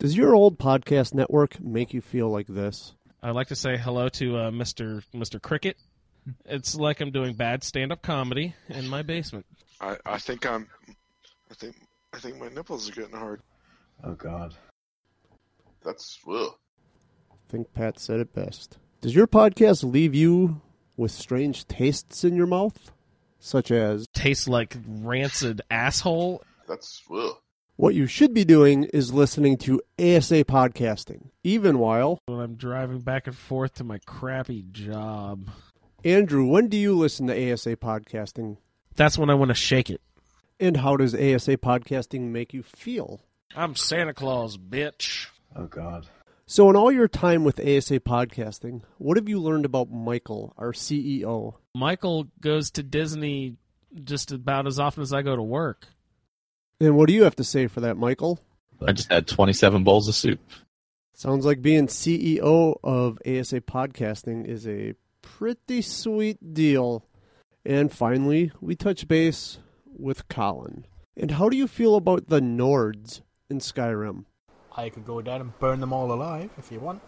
Does your old podcast network make you feel like this? I'd like to say hello to uh, Mr. Mr. Cricket. It's like I'm doing bad stand-up comedy in my basement. I, I think I'm. I think I think my nipples are getting hard. Oh God. That's ugh. I think Pat said it best. Does your podcast leave you with strange tastes in your mouth? Such as Tastes like rancid asshole. That's ugh. What you should be doing is listening to ASA podcasting, even while When I'm driving back and forth to my crappy job. Andrew, when do you listen to ASA podcasting? That's when I want to shake it. And how does ASA podcasting make you feel? I'm Santa Claus, bitch. Oh God. So, in all your time with ASA podcasting, what have you learned about Michael, our CEO? Michael goes to Disney just about as often as I go to work. And what do you have to say for that, Michael? I just had 27 bowls of soup. Sounds like being CEO of ASA Podcasting is a pretty sweet deal. And finally, we touch base with Colin. And how do you feel about the Nords in Skyrim? I could go down and burn them all alive if you want.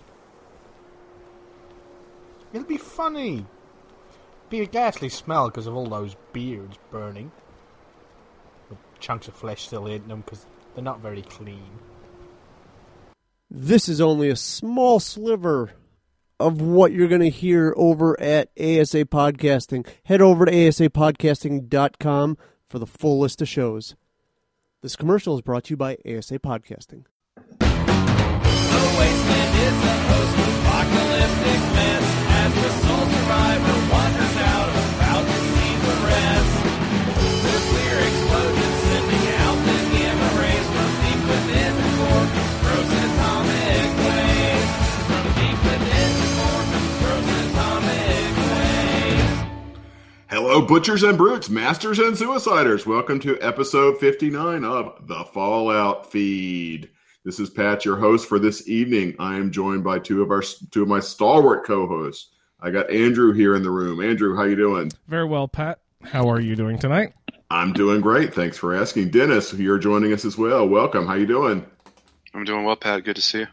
It'll be funny. Be a ghastly smell because of all those beards burning. With chunks of flesh still in them because they're not very clean. This is only a small sliver of what you're going to hear over at ASA Podcasting. Head over to asapodcasting.com for the full list of shows. This commercial is brought to you by ASA Podcasting. Hello, butchers and brutes, masters and suiciders. Welcome to episode 59 of the Fallout Feed. This is Pat, your host for this evening. I am joined by two of our two of my stalwart co-hosts. I got Andrew here in the room. Andrew, how you doing? Very well, Pat. How are you doing tonight? I'm doing great. Thanks for asking. Dennis, you're joining us as well. Welcome. How you doing? I'm doing well, Pat. Good to see you.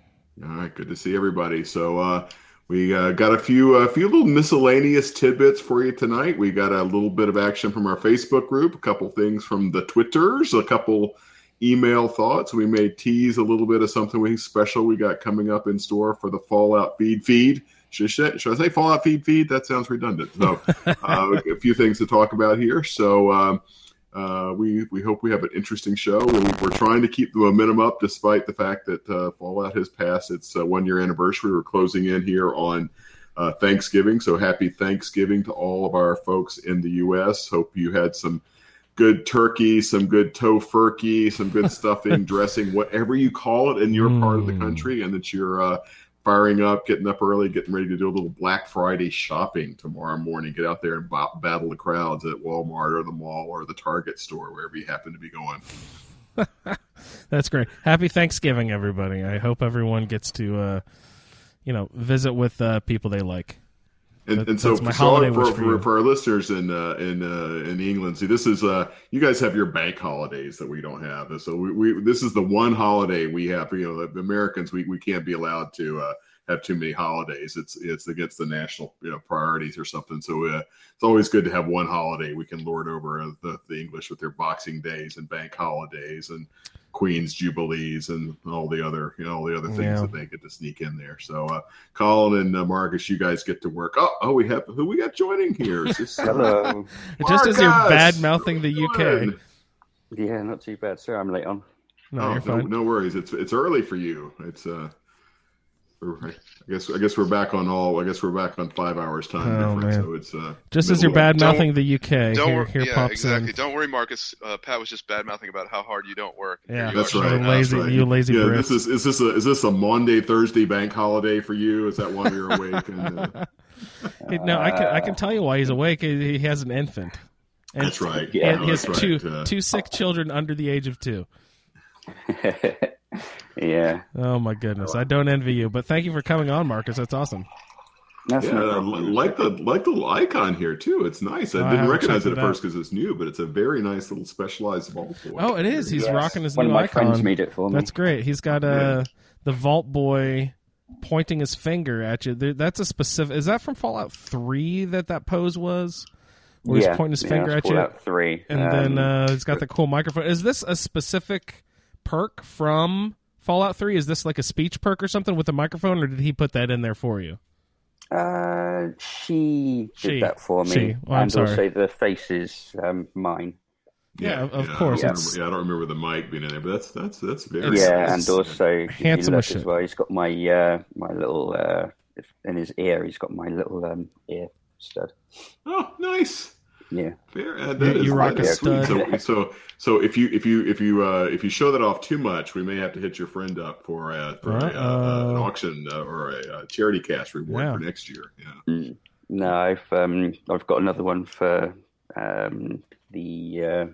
All right, good to see everybody. So uh, we uh, got a few a few little miscellaneous tidbits for you tonight. We got a little bit of action from our Facebook group, a couple things from the Twitters, a couple email thoughts. We may tease a little bit of something we special we got coming up in store for the Fallout feed feed. Should, should, should I say Fallout feed feed? That sounds redundant. So uh, a few things to talk about here. So. Um, uh, we we hope we have an interesting show. We, we're trying to keep the momentum up, despite the fact that uh, Fallout has passed its uh, one year anniversary. We're closing in here on uh, Thanksgiving, so happy Thanksgiving to all of our folks in the U.S. Hope you had some good turkey, some good tofurkey, some good stuffing, dressing, whatever you call it in your part of the country, and that you're uh, firing up, getting up early, getting ready to do a little Black Friday shopping tomorrow morning. Get out there and battle the crowds at Walmart or the mall or the Target store, wherever you happen to be going. That's great. Happy Thanksgiving, everybody. I hope everyone gets to, uh, you know, visit with uh, people they like. And, That- and so my for, for, for for, for our listeners in uh, in uh, in England, see, this is uh, you guys have your bank holidays that we don't have. So we, we this is the one holiday we have. You know, the Americans we, we can't be allowed to uh, have too many holidays. It's it's against the national you know priorities or something. So uh, it's always good to have one holiday we can lord over uh, the the English with their Boxing Days and bank holidays and Queen's Jubilees and all the other you know all the other things Yeah. that they get to sneak in there. So uh, Colin and uh, Marcus, you guys get to work. Oh, oh, we have who we got joining here. Is this, uh, Hello. Just as you're bad mouthing the How you doing? UK. yeah, not too bad. Sorry, I'm late on. No, oh, you're no, fine. no worries. It's it's early for you. It's uh We're- I guess I guess we're back on all. I guess we're back on five hours time Oh, difference. man. So it's uh, Just as you're bad mouthing the UK, Don't here, wor- here yeah, pops exactly. in. Don't worry, Marcus. Uh, Pat was just bad mouthing about how hard you don't work. Yeah. You That's are right. showing You lazy- that's right. you lazy yeah, Brits. this is is this a is this a Monday Thursday bank holiday for you? Is that why you're awake? And, uh, no, I can I can tell you why he's awake. He he has an infant. And that's right. He, Yeah, he has two right. Uh, two sick children under the age of two. yeah, Oh my goodness, I don't envy you. But thank you for coming on, Marcus. That's awesome. that's yeah, no like the like the little icon here too. It's nice. I Oh, didn't haven't recognize it it at first because it's new, but it's a very nice little specialized vault boy. Oh, it is. He's Yes. rocking his One new of my icon. friends made it for me. That's great. He's got a the Vault Boy pointing his finger at you. That's a specific. Is that from Fallout Three that that pose was? Where yeah, he's pointing his yeah, finger that's at you, Fallout Three, and Um, then uh, he's got the cool microphone. Is this a specific perk from Fallout Three? Is this like a speech perk or something with a microphone, or did he put that in there for you? Uh, she did She. that for me, She. Oh, I'm and sorry. also the face is um, mine. Yeah, of- of I course, don't remember- yeah, I don't remember the mic being in there, but that's that's that's very yeah, nice. and also handsome as as well, he's got my uh, my little uh, in his ear. He's got my little um, ear stud. oh, nice. Yeah, Fair. Uh, You- that is- you rock that a is stud. So, so, so if you if you if you uh, if you show that off too much, we may have to hit your friend up for uh, for a, uh, an auction uh, or a, uh charity cash reward Yeah. for next year. Yeah. Mm. no, I've um, I've got another one for um, the. Uh,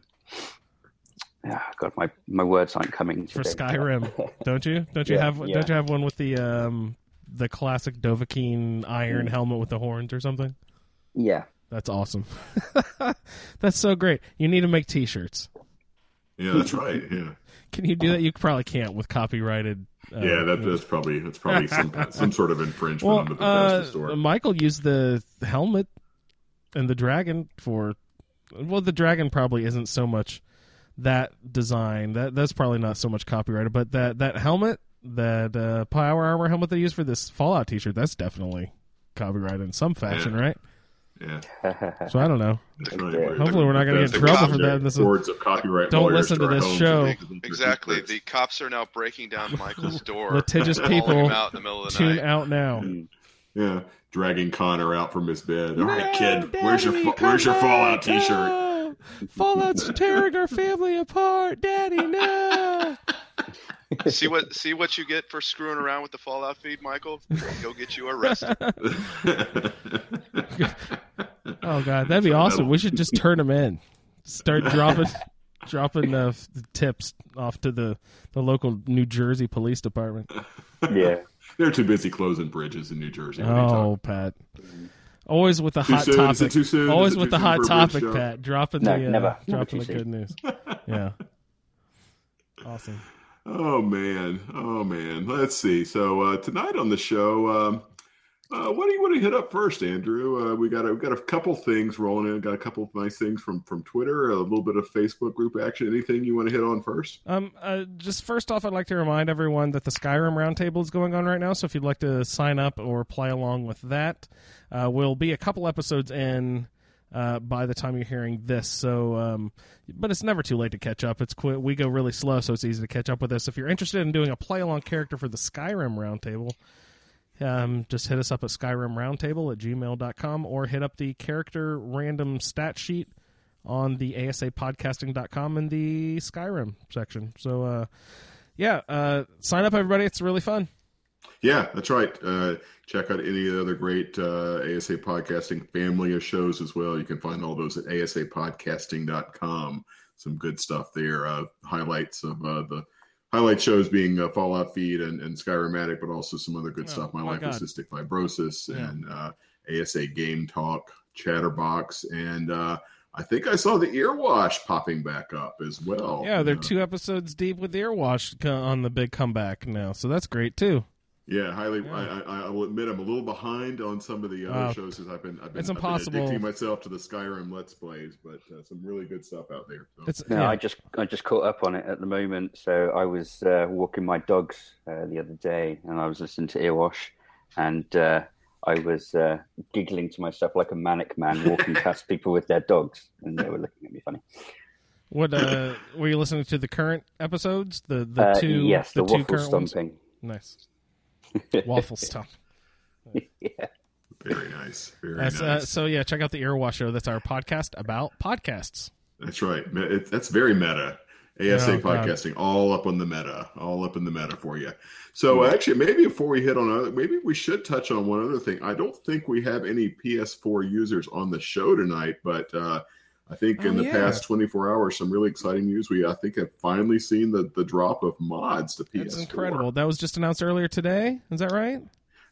ah, God, my my words aren't coming for. Skyrim, don't you? Don't you Yeah, have? yeah. Don't you have one with the um the classic Dovahkiin Mm. iron helmet with the horns or something? Yeah, That's awesome. That's so great. You need to make T-shirts. Yeah, that's right. Yeah, Can you do that? You probably can't with copyrighted. Uh, yeah. That, that's probably that's probably some some sort of infringement well, under the Bethesda store. uh, Michael used the helmet and the dragon for. Well, the dragon probably isn't so much that design. That that's probably not so much copyrighted, but that that helmet, that uh, power armor helmet they use for this Fallout T-shirt, that's definitely copyrighted in some fashion, Yeah. right? Yeah, So I don't know. that's right. Okay. Hopefully we're not gonna get in trouble for that. This is- Boards of copyright Don't listen to this show. and Exactly. The cops are now breaking down Michael's door. Litigious people out in the middle of the Tune night. out now. Mm. Yeah, dragging Connor out from his bed. All right, No, kid, where's your Daddy, where's your Fallout back. T-shirt? Fallout's tearing our family apart, Daddy. No. See what see what you get for screwing around with the Fallout feed, Michael. Go get you arrested. Oh God, that'd be awesome. We should just turn them in. Start dropping, dropping uh, tips off to the the local New Jersey Police Department. yeah. They're too busy closing bridges in New Jersey. What are you talking- Oh, Pat. Always with the Too hot soon? Is it topic. too soon? Always Is it with too the soon hot for a bridge topic. Pat. Dropping No, the uh, never. Never dropping too the good news. Yeah. Awesome. Oh man, oh man. Let's see. So uh, tonight on the show, um, uh, what do you want to hit up first, Andrew? Uh, we got a, we got a couple things rolling in. Got a couple of nice things from from Twitter, a little bit of Facebook group action. Anything you want to hit on first? Um, uh, just first off, I'd like to remind everyone that the Skyrim Roundtable is going on right now. So if you'd like to sign up or play along with that, uh, we'll be a couple episodes in uh, by the time you're hearing this. So, um, but it's never too late to catch up. It's quick. We go really slow, so it's easy to catch up with us. If you're interested in doing a play along character for the Skyrim Roundtable, um, just hit us up at Skyrim Roundtable at gmail.com or hit up the character random stat sheet on the asapodcasting.com in the Skyrim section. So, uh, yeah, uh, sign up, everybody. It's really fun. Yeah, that's right. Uh, check out any of the other great uh, ASA podcasting family of shows as well. You can find all those at asapodcasting.com. Some good stuff there. Uh, highlights of uh, the highlight shows being uh, Fallout Feed and, and Skyrim Addict, but also some other good Oh, stuff. My, my Life God. with Cystic Fibrosis Yeah. and uh, ASA Game Talk, Chatterbox, and uh, I think I saw the Earwash popping back up as well. Yeah, they're Uh, two episodes deep with Earwash on the big comeback now. So that's great, too. Yeah, highly. Yeah. I, I, I will admit I'm a little behind on some of the other Wow. shows as I've been. I've been, It's I've been impossible. addicting myself to the Skyrim Let's Plays, but uh, some really good stuff out there. So. It's No, yeah. I just I just caught up on it at the moment. So I was uh, walking my dogs uh, the other day, and I was listening to Earwash, and uh, I was uh, giggling to myself like a manic man walking past people with their dogs, and they were looking at me funny. What uh, were you listening to the current episodes? The the Uh, two yes, the, the, two waffle current ones. Nice. Waffle stuff. yeah. Very nice. Very That's, uh, nice. so yeah, check out the Earwash Show. That's our podcast about podcasts. That's right. It, that's very meta. ASA Oh, God. podcasting, all up on the meta, all up in the meta for you. So uh, actually, maybe before we hit on other, maybe we should touch on one other thing. I don't think we have any PS4 users on the show tonight, but uh, I think in Oh, the yeah. past 24 hours, some really exciting news. We I think have finally seen the the drop of mods to PS4. That's incredible. That was just announced earlier today. Is that right?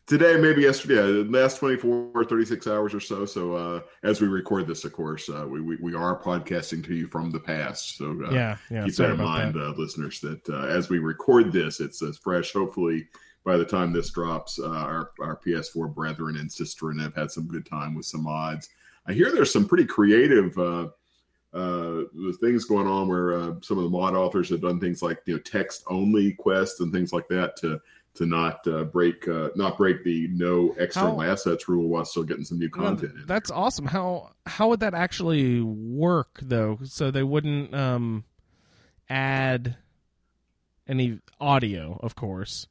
today maybe yesterday uh, last 24 or 36 hours or so so uh as we record this of course uh we we, we are podcasting to you from the past so uh, yeah, yeah. keep that in mind that. Uh, listeners that uh, as we record this it's as fresh hopefully by the time this drops uh, our, our ps4 brethren and sisterin have had some good time with some mods i hear there's some pretty creative uh uh, things going on where uh, some of the mod authors have done things like you know text only quests and things like that to to not uh, break uh, not break the no external How- assets rule while still getting some new Well, content. in that's awesome. How how would that actually work though? So they wouldn't um add any audio, of course.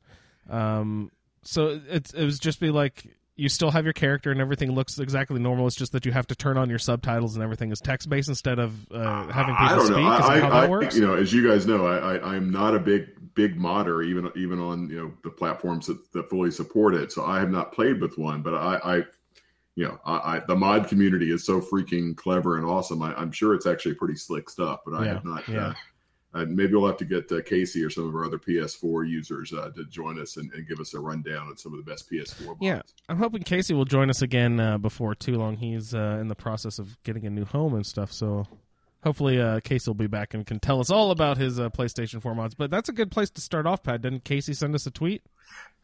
Um so it it was just be like you still have your character and everything looks exactly normal. It's just that you have to turn on your subtitles and everything is text based instead of uh, having people I don't speak. know. I, how that works? You know, as you guys know, I, I I'm not a big big modder, even even on you know the platforms that, that fully support it. So I have not played with one, but I, I you know, I, I the mod community is so freaking clever and awesome. I, I'm sure it's actually pretty slick stuff, but I Yeah, have not. yeah. Uh, uh, maybe we'll have to get uh, Kasey or some of our other PS4 users uh, to join us and, and give us a rundown on some of the best PS4 mods. Yeah, I'm hoping Kasey will join us again uh, before too long. He's uh, in the process of getting a new home and stuff, so hopefully uh, Kasey will be back and can tell us all about his uh, PlayStation 4 mods. But that's a good place to start off, Pat. Didn't Kasey send us a tweet?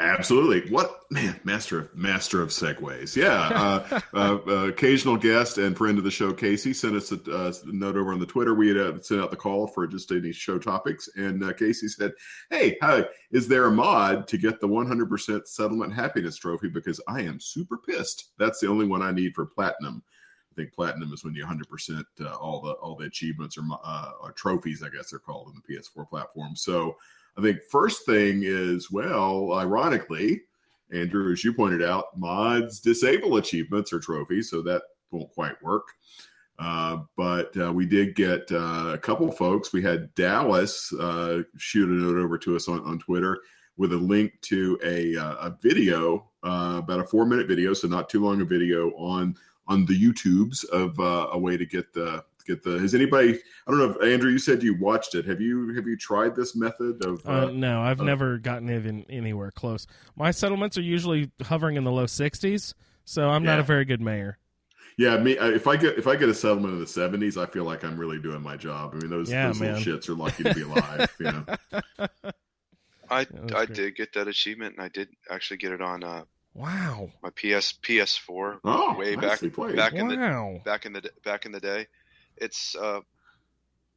Absolutely. What man, master of master of segues. Yeah. Uh, uh, uh, occasional guest and friend of the show, Kasey, sent us a, uh, note over on the Twitter. We had uh, sent out the call for just any show topics, and Kasey said, "Hey, hi, is there a mod to get the 100% settlement happiness trophy? Because I am super pissed. That's the only one I need for platinum." I think platinum is when you 100% uh, all the all the achievements or, or trophies, I guess they're called in the PS4 platform. So I think first thing is, well, ironically, Andrew, as you pointed out, mods disable achievements or trophies, so that won't quite work. Uh, but uh, we did get uh, a couple folks. We had Dallas uh, shoot a note over to us on, on Twitter with a link to a, uh, a video, uh, about a four minute video, so not too long a video on on the YouTubes of a way to get the get the. Has anybody? I don't know if Andrew, you said you watched it. Have you have you tried this method of? Uh, no, I've uh, never gotten even anywhere close. My settlements are usually hovering in the low 60s, so I'm not a very good mayor. Yeah, me. If I get if I get a settlement in the seventies, I feel like I'm really doing my job. I mean, those, Yeah, those little shits are lucky to be alive. You know. I I great. did get that achievement, and I did actually get it on uh, Wow. my PS PS4 Oh, way back played. back in the back in the back in the day. It's uh,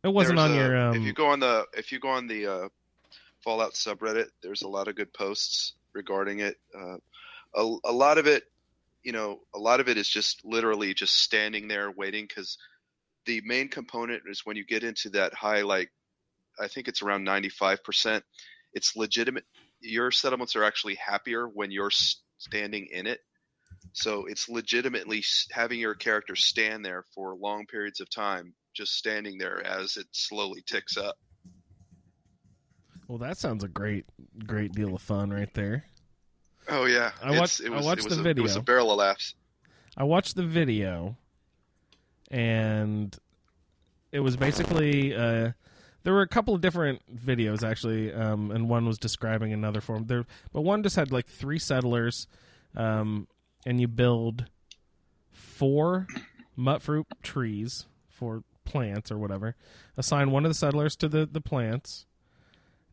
It wasn't on a- your. Um, if you go on the if you go on the uh, Fallout subreddit, there's a lot of good posts regarding it. Uh, a, a lot of it, you know, a lot of it is just literally just standing there waiting because the main component is when you get into that high, like I think it's around 95%. It's legitimate. Your settlements are actually happier when you're standing in it. So it's legitimately having your character stand there for long periods of time, just standing there as it slowly ticks up. well, that sounds a great, great deal of fun right there. Oh yeah, I watched- it I watched it was the a, It was a video. barrel of laughs. I watched the video, and it was basically uh, there were a couple of different videos actually, um, and one was describing another form. There, but one just had like three settlers, um, and you build four mutfruit trees for plants or whatever. Assign one of the settlers to the the plants.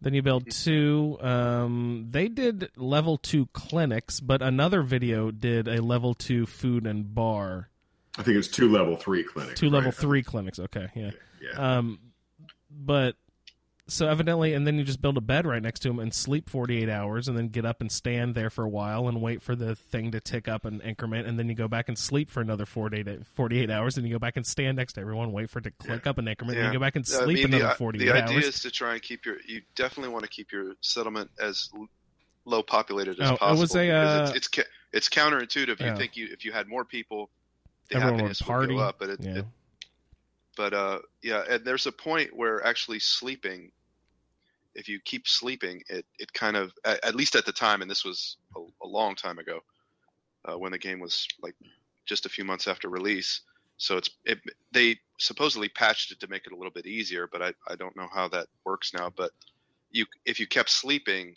Then you build two. Um, they did level two clinics, but another video did a level two food and bar. I think it's two level three clinics. Two level right? three clinics. Okay, yeah. Yeah. Um, but so evidently, and then you just build a bed right next to him and sleep 48 hours, and then get up and stand there for a while and wait for the thing to tick up an increment, and then you go back and sleep for another 48, 48 hours, and you go back and stand next to everyone, wait for it to click up an increment, and you go back and I sleep mean, another the, 48 the idea hours. is to try and keep your. You definitely want to keep your settlement as low populated as Oh, it possible. was a, uh, it's, it's it's counterintuitive. Yeah. You think you if you had more people, the Everyone would happiness party. go up, but it, yeah. it but uh yeah and there's a point where actually sleeping if you keep sleeping it it kind of at, at least at the time and this was a, a long time ago uh, when the game was like just a few months after release. So it's it, they supposedly patched it to make it a little bit easier but I, I don't know how that works now. But you if you kept sleeping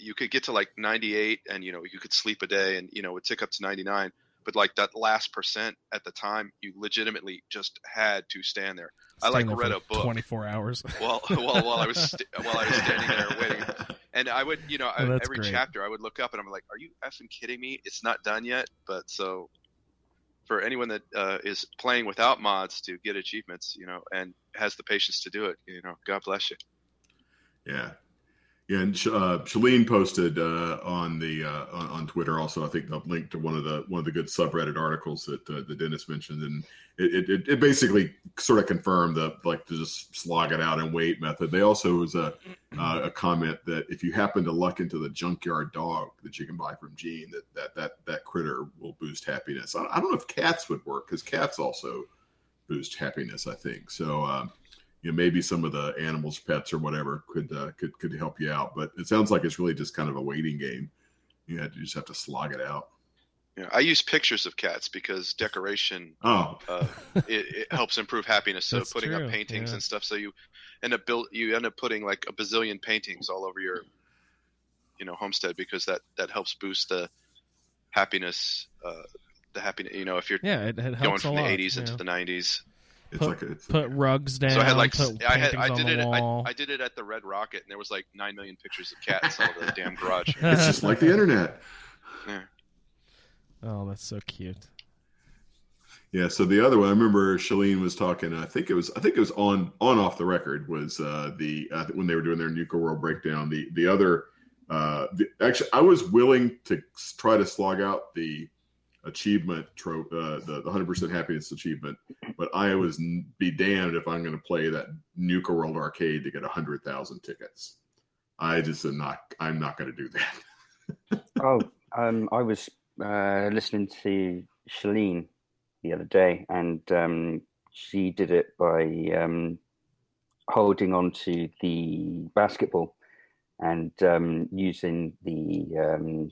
you could get to like 98 and you know you could sleep a day and you know it would tick up to 99 but like that last percent at the time you legitimately just had to stand there i like there read for a book 24 hours. while while while I was st- while I was standing there waiting, and I would you know I, Oh, every great. chapter I would look up and I'm like, are you effing kidding me? It's not done yet. But so for anyone that uh, is playing without mods to get achievements, you know, and has the patience to do it, you know, God bless you. Yeah. Yeah, and uh, Shaline posted uh, on the uh, on, Twitter also. I think the link to one of the one of the good subreddit articles that uh, that Dennis mentioned, and it, it, it basically sort of confirmed the like to just slog it out and wait method. They also was a uh, a comment that if you happen to luck into the junkyard dog that you can buy from Gene, that that that that critter will boost happiness. I, I don't know if cats would work because cats also boost happiness. I think so. Um, you know, maybe some of the animals, pets, or whatever could uh, could could help you out. But it sounds like it's really just kind of a waiting game. You, had, you just have to slog it out. You know, I use pictures of cats because decoration Oh, uh, it, it helps improve happiness. So That's putting true, up paintings yeah. and stuff. So you end up build you end up putting like a bazillion paintings all over your you know homestead because that that helps boost the happiness. Uh, the happiness. You know, if you're Yeah, it, it going helps from a lot. the 80s yeah. into the 90s. It's Put- like a, it's Put rugs down. so I had like I had I did it I. I did it at the Red Rocket and there was like nine million pictures of cats all over the damn garage. it's just like the internet. oh, that's so cute. Yeah. So the other one, I remember Shaline was talking. I think it was. I think it was on on off the record. Was uh, the uh, when they were doing their Nuka World breakdown. The the other. Uh, the, actually, I was willing to try to slog out the achievement trope, uh, the the hundred percent happiness achievement, but I was be damned if I'm going to play that Nuka World arcade to get hundred thousand tickets. I just am not. I'm not going to do that. Oh, um, I was uh, listening to Shaline the other day, and um, she did it by um, holding on to the basketball and um, using the um,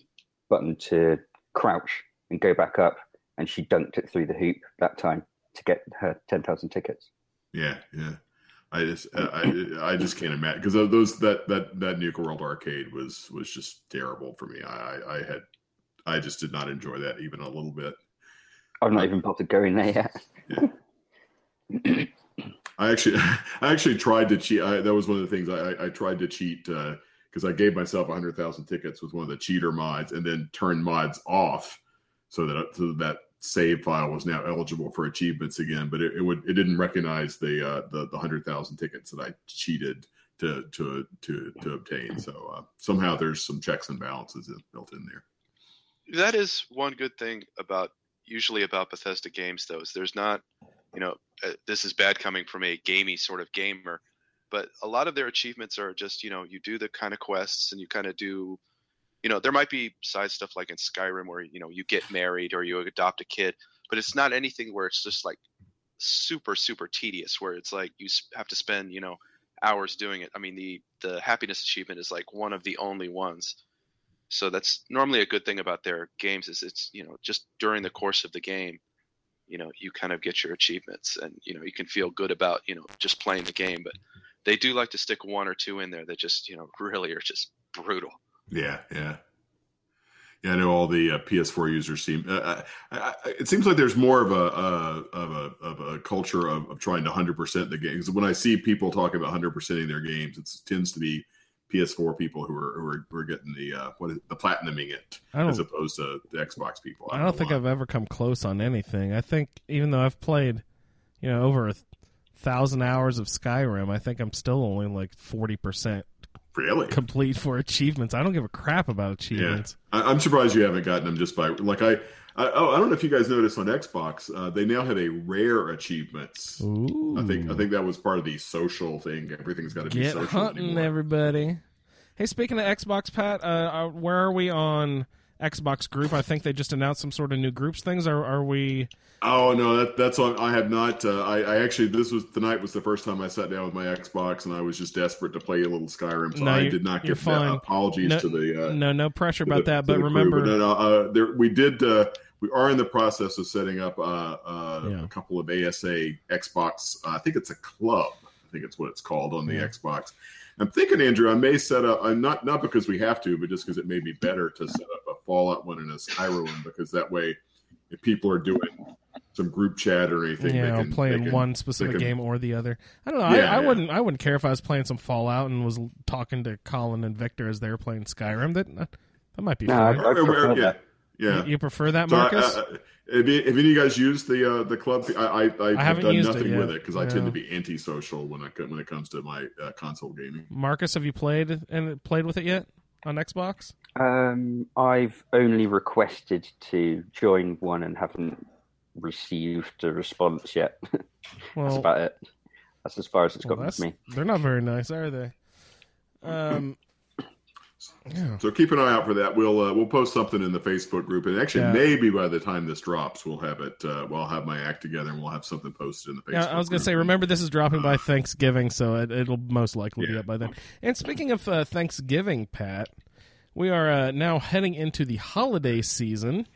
button to crouch and go back up, and she dunked it through the hoop that time to get her ten thousand tickets. Yeah, yeah. I just, I, I I just can't imagine because those that that that Nuka World arcade was was just terrible for me. I I had, I just did not enjoy that even a little bit. I've not even bothered going there yet. Yeah. I actually, I actually tried to cheat. I, that was one of the things I, I, tried to cheat uh, because I gave myself hundred thousand tickets with one of the cheater mods, and then turned mods off so that so that save file was now eligible for achievements again. But it, it would it didn't recognize the uh, the the hundred thousand tickets that I cheated to to to to obtain. So uh, somehow there's some checks and balances built in there. that is one good thing about usually about Bethesda games though is there's not you know uh, this is bad coming from a gamey sort of gamer but a lot of their achievements are just you know you do the kind of quests and you kind of do you know there might be side stuff like in Skyrim where you know you get married or you adopt a kid but it's not anything where it's just like super super tedious where it's like you have to spend you know hours doing it. I mean the the happiness achievement is like one of the only ones. So that's normally a good thing about their games is it's you know just during the course of the game you know you kind of get your achievements and you know you can feel good about you know just playing the game but they do like to stick one or two in there that just you know really are just brutal Yeah, yeah, yeah. I know all the uh, PS4 users seem. Uh, I, I, it seems like there's more of a uh, of a of a culture of, of trying to hundred percent the games. When I see people talking about hundred percenting their games, it tends to be PS4 people who are who are, who are getting the uh, what is the platinuming it as opposed to the Xbox people. I don't think I've ever come close on anything. I think even though I've played, you know, over a thousand hours of Skyrim, I think I'm still only like forty percent really complete for achievements. I don't give a crap about achievements. I, I'm surprised you haven't gotten them just by like I. I oh, I don't know if you guys noticed on Xbox, uh, they now have a rare achievements. Ooh. I think I think that was part of the social thing. Everything's got to be Get social hunting, anymore. everybody. Hey, speaking of Xbox, Pat, uh, uh, where are we on Xbox group? I think they just announced some sort of new groups things. Are are we? Oh no, that, that's on. I have not. Uh, I, I actually this was tonight was the first time I sat down with my Xbox, and I was just desperate to play a little Skyrim. So No, I did not get fine. that. Apologies No- to the uh, No, no pressure about the- that. But remember, no, no, uh, there, we did. Uh, we are in the process of setting up uh, uh, Yeah. a couple of ASA Xbox. Uh, I think it's a club. I think it's what it's called on the Yeah. Xbox. I'm thinking, Andrew, I may set up. I'm not not because we have to, but just because it may be better to set up a Fallout one and a Skyrim one because that way, if people are doing some group chat or anything, they yeah, can, playing they can- one specific can- game or the other. I don't know. Yeah, I, I yeah. wouldn't. I wouldn't care if I was playing some Fallout and was talking to Colin and Victor as they were playing Skyrim. That that might be No, fun. I- I prefer yeah, yeah. You, you prefer that, So, uh, Marcus? uh, have, you, have any of you guys used the uh, the club? I I, I, have haven't done used it nothing with it because I tend to be antisocial when I when it comes to my uh, console gaming. Marcus, have you played and played with it yet on Xbox? Um, I've only requested to join one and haven't received a response yet. That's about it. That's as far as it's well, gotten that's, with me. they're not very nice, are they? Um, yeah. So keep an eye out for that. We'll uh, we'll post something in the Facebook group, and actually Yeah. maybe by the time this drops, we'll have it. Uh, well, I'll have my act together, and we'll have something posted in the Facebook. Yeah, I was going to say, remember this is dropping by Thanksgiving, so it, it'll most likely be up by then. And speaking of uh, Thanksgiving, Pat, we are uh, now heading into the holiday season,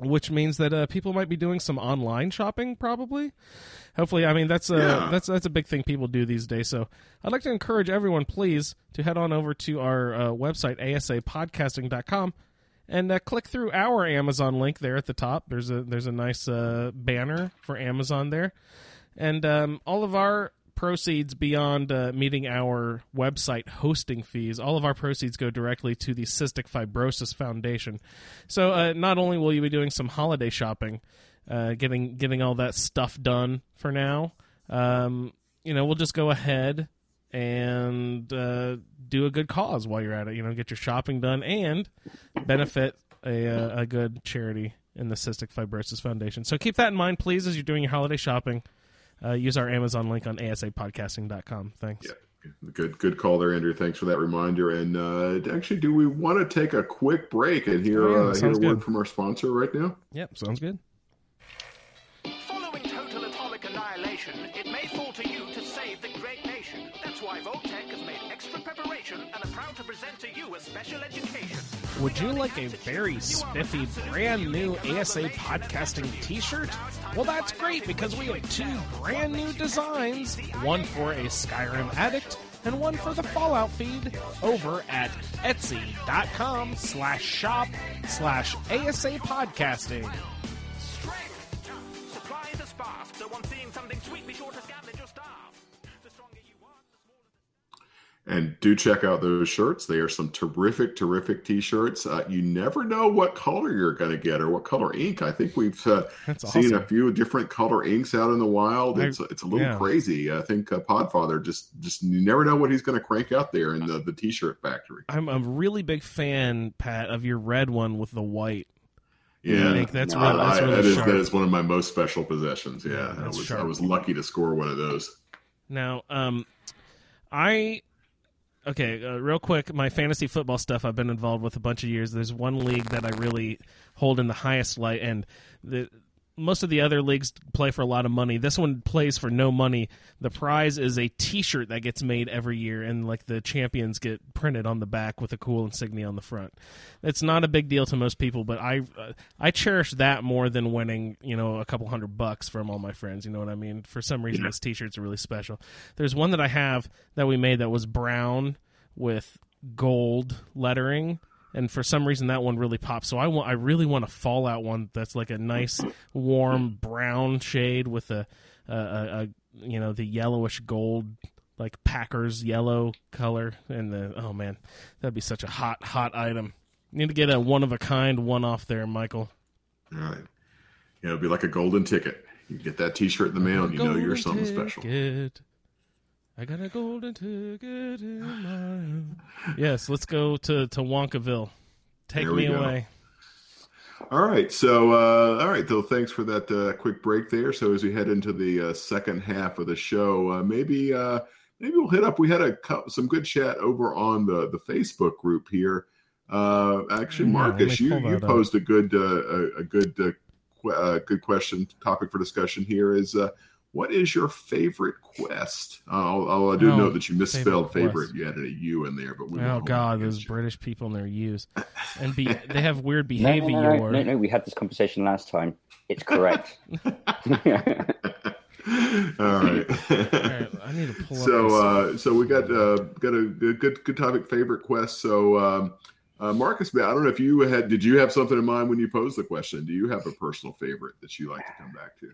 which means that uh, people might be doing some online shopping, probably. Hopefully, I mean that's a Yeah. that's that's a big thing people do these days. So I'd like to encourage everyone, please, to head on over to our uh, website asapodcasting.com and uh, click through our Amazon link there at the top. There's a there's a nice uh, banner for Amazon there, and um, all of our proceeds beyond uh, meeting our website hosting fees, all of our proceeds go directly to the Cystic Fibrosis Foundation. So uh, not only will you be doing some holiday shopping, uh, getting getting all that stuff done for now, um, you know, we'll just go ahead and uh, do a good cause while you're at it. You know, get your shopping done and benefit a, uh, a good charity in the Cystic Fibrosis Foundation. So keep that in mind, please, as you're doing your holiday shopping. Uh, use our Amazon link on asapodcasting.com. Thanks. Yeah. Good, good call there, Andrew. Thanks for that reminder. And uh, actually, do we want to take a quick break and hear, Oh, yeah, uh, hear a sounds word from our sponsor right now? Yep, sounds good. Following total atomic annihilation, it may fall to you to save the great nation. That's why Vault-Tec has made extra preparation and are proud to present to you a special education. Would you like a very spiffy, brand new ASA podcasting t shirt? Well, that's great because we have two brand new designs one for a Skyrim addict and one for the Fallout feed over at etsy.com slash shop slash ASA podcasting. And do check out those shirts. They are some terrific, terrific t-shirts. Uh, you never know what color you're going to get or what color ink. I think we've uh, That's seen a few different color inks out in the wild. I- It's it's a little yeah. crazy. I think uh, Podfather just just you never know what he's going to crank out there in the, the t-shirt factory. I'm a really big fan, Pat, of your red one with the white. Yeah, Ink. That's I- really, that's I- that, is, that is one of my most special possessions. Yeah, Yeah, I was sharp. I was lucky to score one of those. Now, um, I okay, uh, real quick, my fantasy football stuff I've been involved with a bunch of years. There's one league that I really hold in the highest light, and the most of the other leagues play for a lot of money. This one plays for no money. The prize is a T-shirt that gets made every year, and like the champions get printed on the back with a cool insignia on the front. It's not a big deal to most people, but I uh, I cherish that more than winning you know a couple hundred bucks from all my friends. You know what I mean? For some reason, this T-shirts are really special. There's one that I have that we made that was brown with gold lettering and for some reason that one really pops. So I want, I really want a Fallout one that's like a nice warm brown shade with a, a, a, a you know the yellowish gold like Packers yellow color and the oh man that'd be such a hot hot item. need to get a one of a kind one off there, Michael. All right, yeah, it'd be like a golden ticket. You get that T-shirt in the mail, and you know you're something special. I got a golden ticket in my. Yes, let's go to to Wonkaville. Take me go. away. All right, so uh, all right, though. Thanks for that uh, quick break there. So as we head into the uh, second half of the show, uh, maybe uh, maybe we'll hit up. We had a some good chat over on the the Facebook group here. Uh, actually, Yeah, Marcus, you you that up. posed a good uh, a, a good uh, uh, good question topic for discussion here is. What is your favorite quest? Uh, although I do Oh, know that you misspelled favorite favorite. You added a U in there, but we Oh God, it those you. British people and their use, and be they have weird No, no, behavior. no, no, no, no, we had this conversation last time. It's correct. All right. Alright, I need to pull up so, uh, so we got uh, got a good good good topic. Favorite quest. So, um, uh, Marcus, I don't know if you had. Did you have something in mind when you posed the question? Do you have a personal favorite that you like to come back to?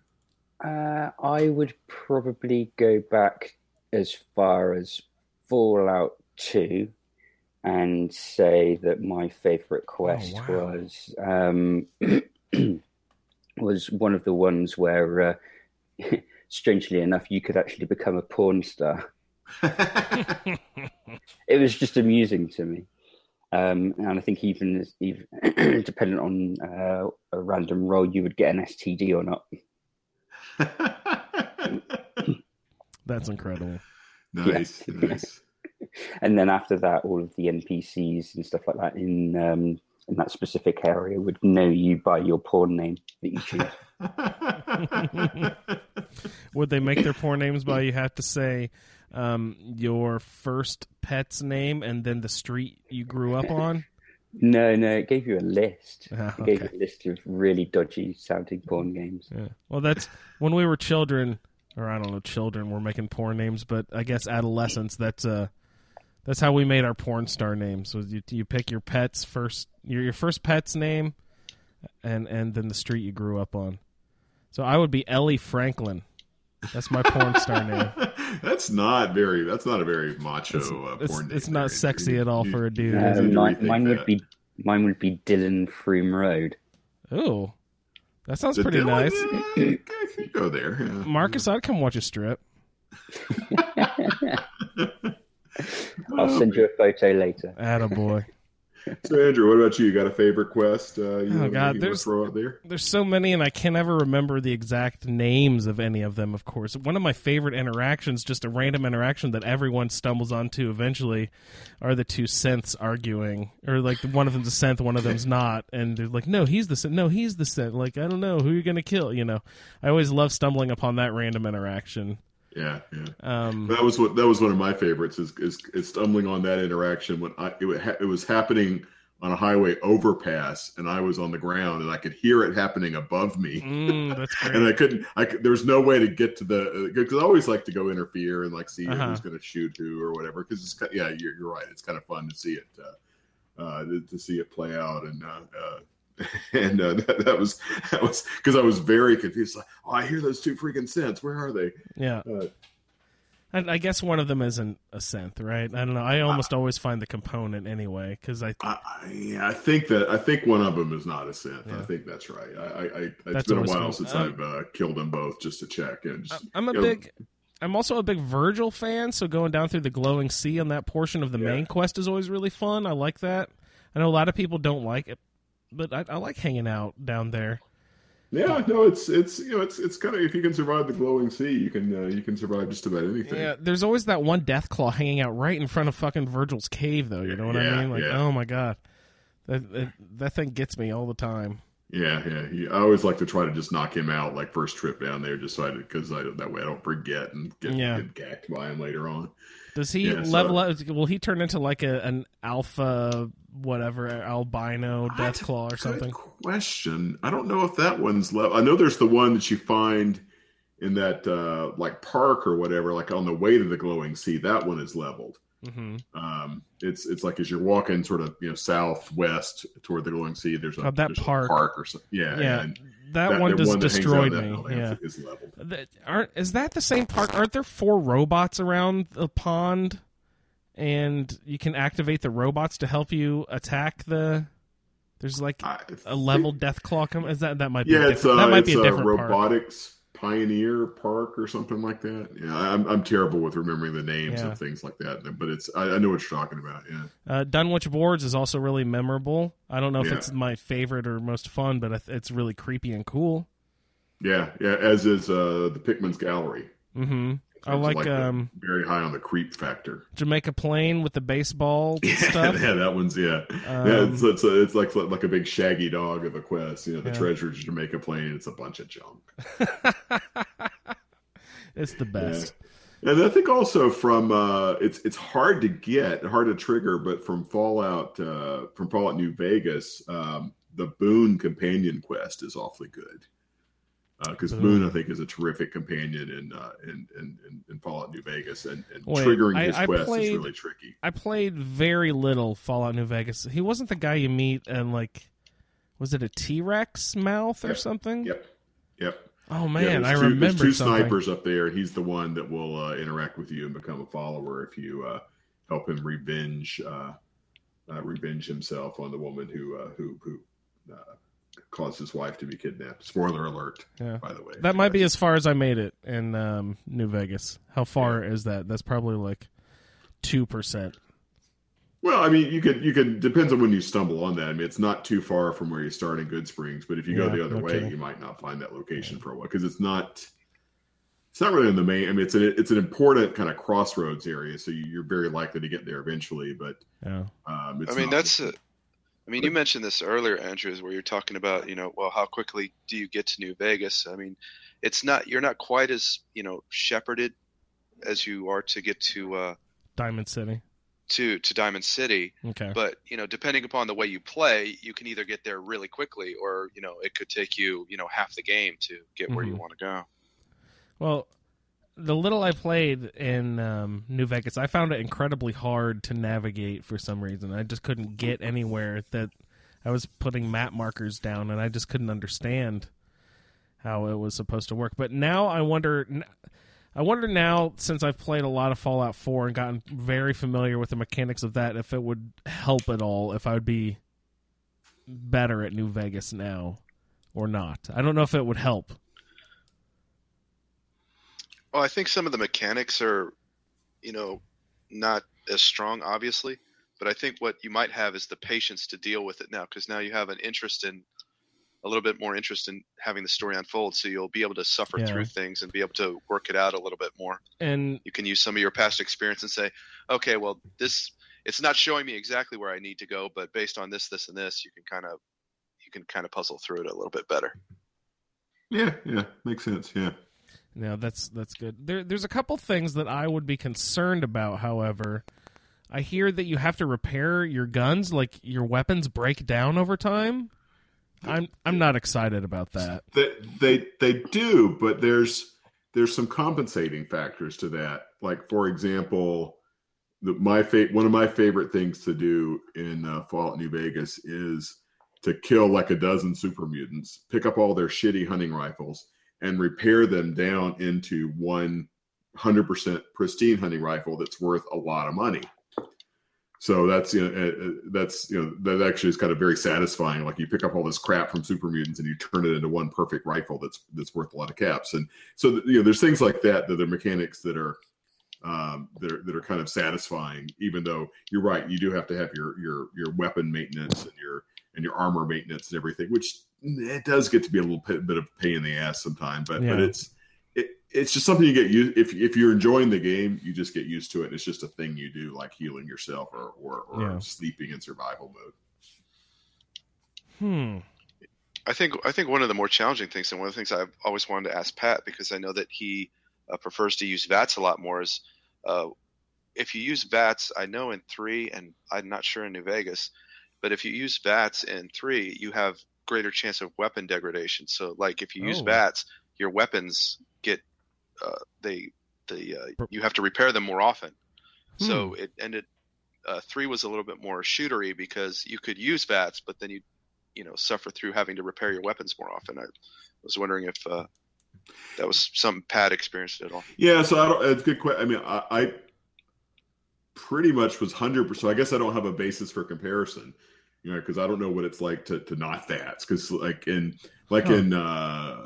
Uh, I would probably go back as far as Fallout 2 and say that my favorite quest Oh, wow. was um, was one of the ones where, uh, strangely enough, you could actually become a porn star. It was just amusing to me. Um, and I think even, even depending on uh, a random roll, you would get an STD or not. That's incredible. nice, nice. and then after that, all of the NPCs and stuff like that in um, in that specific area would know you by your porn name that you choose. Would they make their porn names by you have to say um, your first pet's name and then the street you grew up on? No, no, it gave you a list. Ah, It gave you a list of really dodgy sounding porn games. Yeah. Well, that's when we were children, or I don't know, children were making porn names, but I guess adolescents. That's uh, that's how we made our porn star names. Was you you pick your pet's first your your first pet's name, and and then the street you grew up on. So I would be Ellie Franklin. That's my porn star name. that's not very. That's not a very macho It's, uh, it's, porn. it's name not there. sexy You- at all you- for a dude. you need to mine, mine would be mine would be Dylan Froome Road. Oh, that sounds The pretty Dylan, nice. uh, I could go there. yeah. Marcus, I'd come watch a strip. I'll send you a photo later. Attaboy. So, Andrew, what about you? You got a favorite quest? Uh, you Oh, God, there's- throw out there. There's so many, and I can't ever remember the exact names of any of them. Of course, one of my favorite interactions, just a random interaction that everyone stumbles onto eventually, are the two synths arguing, or like one of them's a synth, one of them's not, and they're like, "No, he's the synth. No, he's the synth." Like, I don't know who you're gonna kill. You know, I always love stumbling upon that random interaction. Yeah, yeah. Um, That was what that was one of my favorites. Is is, is stumbling on that interaction when I it, ha- it was happening on a highway overpass, and I was on the ground, and I could hear it happening above me. mm, and I couldn't. I could, there was no way to get to the because I always like to go interfere and like see Uh-huh. who's going to shoot who or whatever. Because it's yeah, you're, you're right. It's kind of fun to see it uh, uh, to, to see it play out and. Uh, uh, and uh, that, that was that was because I was very confused. Like, oh, I hear those two freaking synths. Where are they? yeah. Uh, I, I guess one of them isn't a synth, right? I don't know. I almost always find the component anyway because I I, I, yeah, I think that I think one of them is not a synth. I think that's right. I, I, I it's been a while fun. since Um, I've uh, killed them both just to check. And just, I'm a you know, big. I'm also a big Virgil fan, so going down through the glowing sea on that portion of the Yeah. main quest is always really fun. I like that. I know a lot of people don't like it, but I, I like hanging out down there. Yeah, no, it's it's you know it's it's kind of if you can survive the glowing sea, you can uh, you can survive just about anything. Yeah, there's always that one death claw hanging out right in front of fucking Virgil's cave, though. You know what I mean? Like, yeah. oh my god, that, that that thing gets me all the time. Yeah, yeah. He, I always like to try to just knock him out like first trip down there, just so I because I, that way I don't forget and get, Yeah. get gacked by him later on. Does he Yeah, so- level up? Will he turn into like a an alpha whatever albino death claw or something? Good question. I don't know if that one's level. I know there's the one that you find in that uh like park or whatever, like on the way to the glowing sea. That one is leveled. hmm Um, it's it's like as you're walking sort of you know southwest toward the glowing sea. There's a, Oh, that there's a park. park or something. Yeah, Yeah, and that, one just that hangs out destroyed me. Yeah. is leveled. That- aren't is that the same park? Aren't there four robots around the pond, and you can activate the robots to help you attack the? There's like I a level death claw. Come is that that might be Yeah, a it's different, that might it's be a a different park. robotics pioneer park or something like that. Yeah, I'm I'm terrible with remembering the names Yeah. of things like that, but it's I, I know what you're talking about. Yeah, Uh, Dunwich Borers is also really memorable. I don't know if Yeah. it's my favorite or most fun, but it's really creepy and cool. yeah, yeah. As is uh, the Pickman's Gallery. hmm I of, like, um, very high on the creep factor. Jamaica Plain with the baseball Yeah, stuff. yeah, that one's yeah, Um, yeah. It's it's, it's like like a big shaggy dog of a quest. You know, the Yeah. treasures Jamaica Plain. It's a bunch of junk. it's the best. And I think also from uh, it's it's hard to get, hard to trigger, but from Fallout uh, from Fallout New Vegas, um, the Boone companion quest is awfully good. Because Boone. Boone, I think, is a terrific companion in uh, in, in, in, Fallout New Vegas, and, and Wait, triggering his I quest played- is really tricky. I played very little Fallout New Vegas. He wasn't the guy you meet and like, was it a T Rex mouth or Yep. something? Yep, yep. Oh man, there's I two, remember There's two something. snipers up there, and he's the one that will uh, interact with you and become a follower if you uh, help him revenge uh, uh, revenge himself on the woman who uh, who who uh, caused his wife to be kidnapped. Spoiler alert, Yeah. by the way. That might be as far as I made it in um, New Vegas. How far is that? That's probably like two percent. Well, I mean, you could you could depends on when you stumble on that. I mean, it's not too far from where you start in Goodsprings, but if you Yeah, go the other no way, you might not find that location for a while because it's not. It's not really in the main. I mean, it's an it's an important kind of crossroads area, so you- you're very likely to get there eventually. But Yeah. um, it's I mean, not- that's. A, I mean, you mentioned this earlier, Andrew, is where you're talking about, you know, well, how quickly do you get to New Vegas? I mean, it's not. You're not quite as you know shepherded as you are to get to uh, Diamond City. to to Diamond City. Okay. But you know, depending upon the way you play, you can either get there really quickly, or you know, it could take you, you know, half the game to get where you Mhm. want to go. Well, the little I played in um, New Vegas, I found it incredibly hard to navigate for some reason. I just couldn't get anywhere that I was putting map markers down, and I just couldn't understand how it was supposed to work. But now I wonder. I wonder now, since I've played a lot of Fallout 4 and gotten very familiar with the mechanics of that, if it would help at all, if I would be better at New Vegas now or not. I don't know if it would help. Well, I think some of the mechanics are, you know, not as strong, obviously. But I think what you might have is the patience to deal with it now, because now you have an interest in, a little bit more interest in having the story unfold. So you'll be able to suffer Yeah. through things and be able to work it out a little bit more. And You can use some of your past experience and say, okay, well, this it's not showing me exactly where I need to go, but based on this, this, and this, you can kind of you can kind of puzzle through it a little bit better. yeah, yeah, makes sense. Yeah, No, that's that's good. There, there's a couple things that I would be concerned about. However, I hear that you have to repair your guns, like your weapons break down over time. I'm I'm not excited about that. they they they do, but there's there's some compensating factors to that. Like for example, the, my fa- one of my favorite things to do in uh, Fallout New Vegas is to kill like a dozen super mutants, pick up all their shitty hunting rifles, and repair them down into one one hundred percent pristine hunting rifle that's worth a lot of money. So that's you know uh, uh, that's you know that actually is kind of very satisfying. Like you pick up all this crap from super mutants and you turn it into one perfect rifle that's that's worth a lot of caps. And so you know there's things like that that are mechanics that are um, that are that are kind of satisfying. Even though you're right, you do have to have your your your weapon maintenance and your and your armor maintenance and everything, which it does get to be a little bit, bit of a pain in the ass sometimes. But but it's it, it's just something you get used if if you're enjoying the game, you just get used to it. It's just a thing you do, like healing yourself or or, or Yeah. sleeping in survival mode. Hmm. I think I think one of the more challenging things, and one of the things I've always wanted to ask Pat, because I know that he uh, prefers to use VATS a lot more, is uh, if you use VATS. I know in three, and I'm not sure in New Vegas, but if you use VATS in three, you have greater chance of weapon degradation. So, like if you use Oh. VATS, your weapons get uh, they they uh, you have to repair them more often. So it ended. Uh, three was a little bit more shootery because you could use VATS, but then you you know suffer through having to repair your weapons more often. I was wondering if uh, that was some Pat experienced at all. Yeah, so I don't. It's a good question. I mean, I, I pretty much was hundred percent. So I guess I don't have a basis for comparison, you know, because I don't know what it's like to to not VATS. Because like in like Huh. in uh,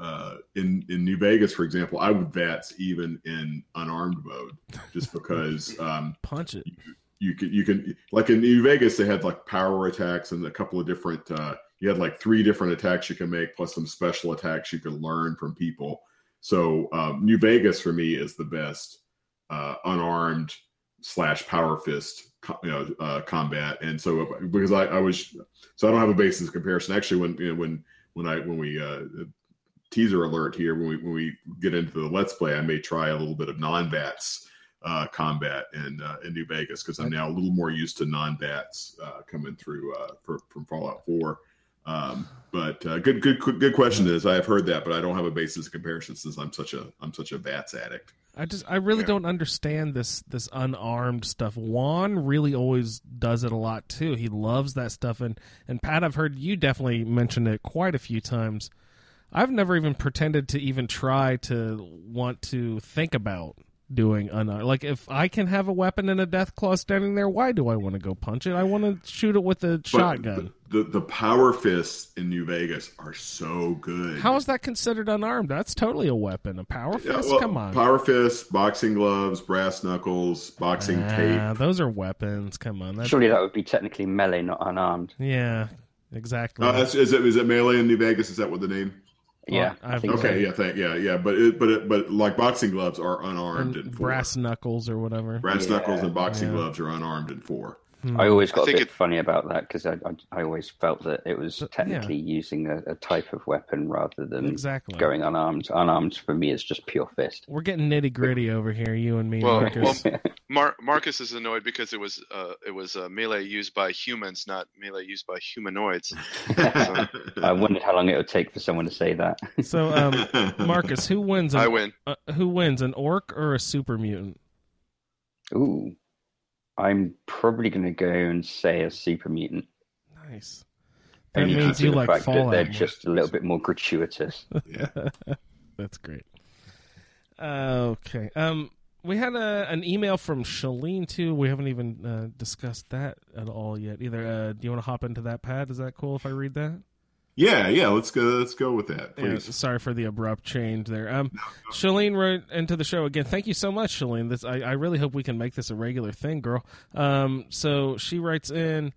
uh, in in New Vegas, for example, I would VATS even in unarmed mode, just because um, Punch it. you can you can like in New Vegas they had like power attacks and a couple of different uh you had like three different attacks you can make plus some special attacks you can learn from people. So um, New Vegas for me is the best uh, unarmed slash power fist you know uh, combat. And so because I, I was so i don't have a basis of comparison. Actually when you know, when when i when we uh teaser alert here when we when we get into the let's play i may try a little bit of non-VATS uh combat in uh, in new vegas because i'm now a little more used to non-VATS uh coming through uh for, from fallout 4 um but uh, good good good question is i have heard that but i don't have a basis of comparison since i'm such a i'm such a VATS addict I just I really Yeah. don't understand this this unarmed stuff. Juan really always does it a lot too. He loves that stuff and and Pat I've heard you definitely mention it quite a few times. I've never even pretended to even try to want to think about doing unarmed. Like if I can have a weapon and a Deathclaw standing there, why do I want to go punch it? I want to shoot it with a But shotgun. the, the the power fists in new vegas are so good How is that considered unarmed? That's totally a weapon. A power Yeah, fist? well, Come on. Power fists, boxing gloves, brass knuckles, boxing Ah, tape. those are weapons. Come on. That's, Surely that would be technically melee, not unarmed. Yeah, exactly. Uh, that's, is it is it melee in New Vegas? Is that what the name? Yeah, I I think so. Okay, yeah, thank, yeah, yeah. But it, but it, but like boxing gloves are unarmed and in four. brass knuckles or whatever. Brass Yeah. knuckles and boxing Yeah. gloves are unarmed and four. I always got I a bit it- funny about that because I, I I always felt that it was But- technically using a, a type of weapon rather than Exactly. going unarmed. Unarmed for me is just pure fist. We're getting nitty gritty over here, you and me, Well, Marcus. well, Mar- Marcus is annoyed because it was uh, it was uh, melee used by humans, not melee used by humanoids. I wondered how long it would take for someone to say that. so, um, Marcus, who wins? An, I win. Uh, who wins, an orc or a super mutant? Ooh, I'm probably going to go and say a super mutant. Nice. That means you like Fallout. they're just a little bit more gratuitous. That's great. Uh, okay. Um, we had a, an email from Shaline too. We haven't even uh, discussed that at all yet either. Uh, do you want to hop into that, Pat? Is that cool if I read that? Yeah, yeah. Let's go. Let's go with that, Yeah, please. sorry for the abrupt change there. Um, Shaline wrote into the show again. Thank you so much, Shaline. This I, I really hope we can make this a regular thing, girl. Um, so she writes in.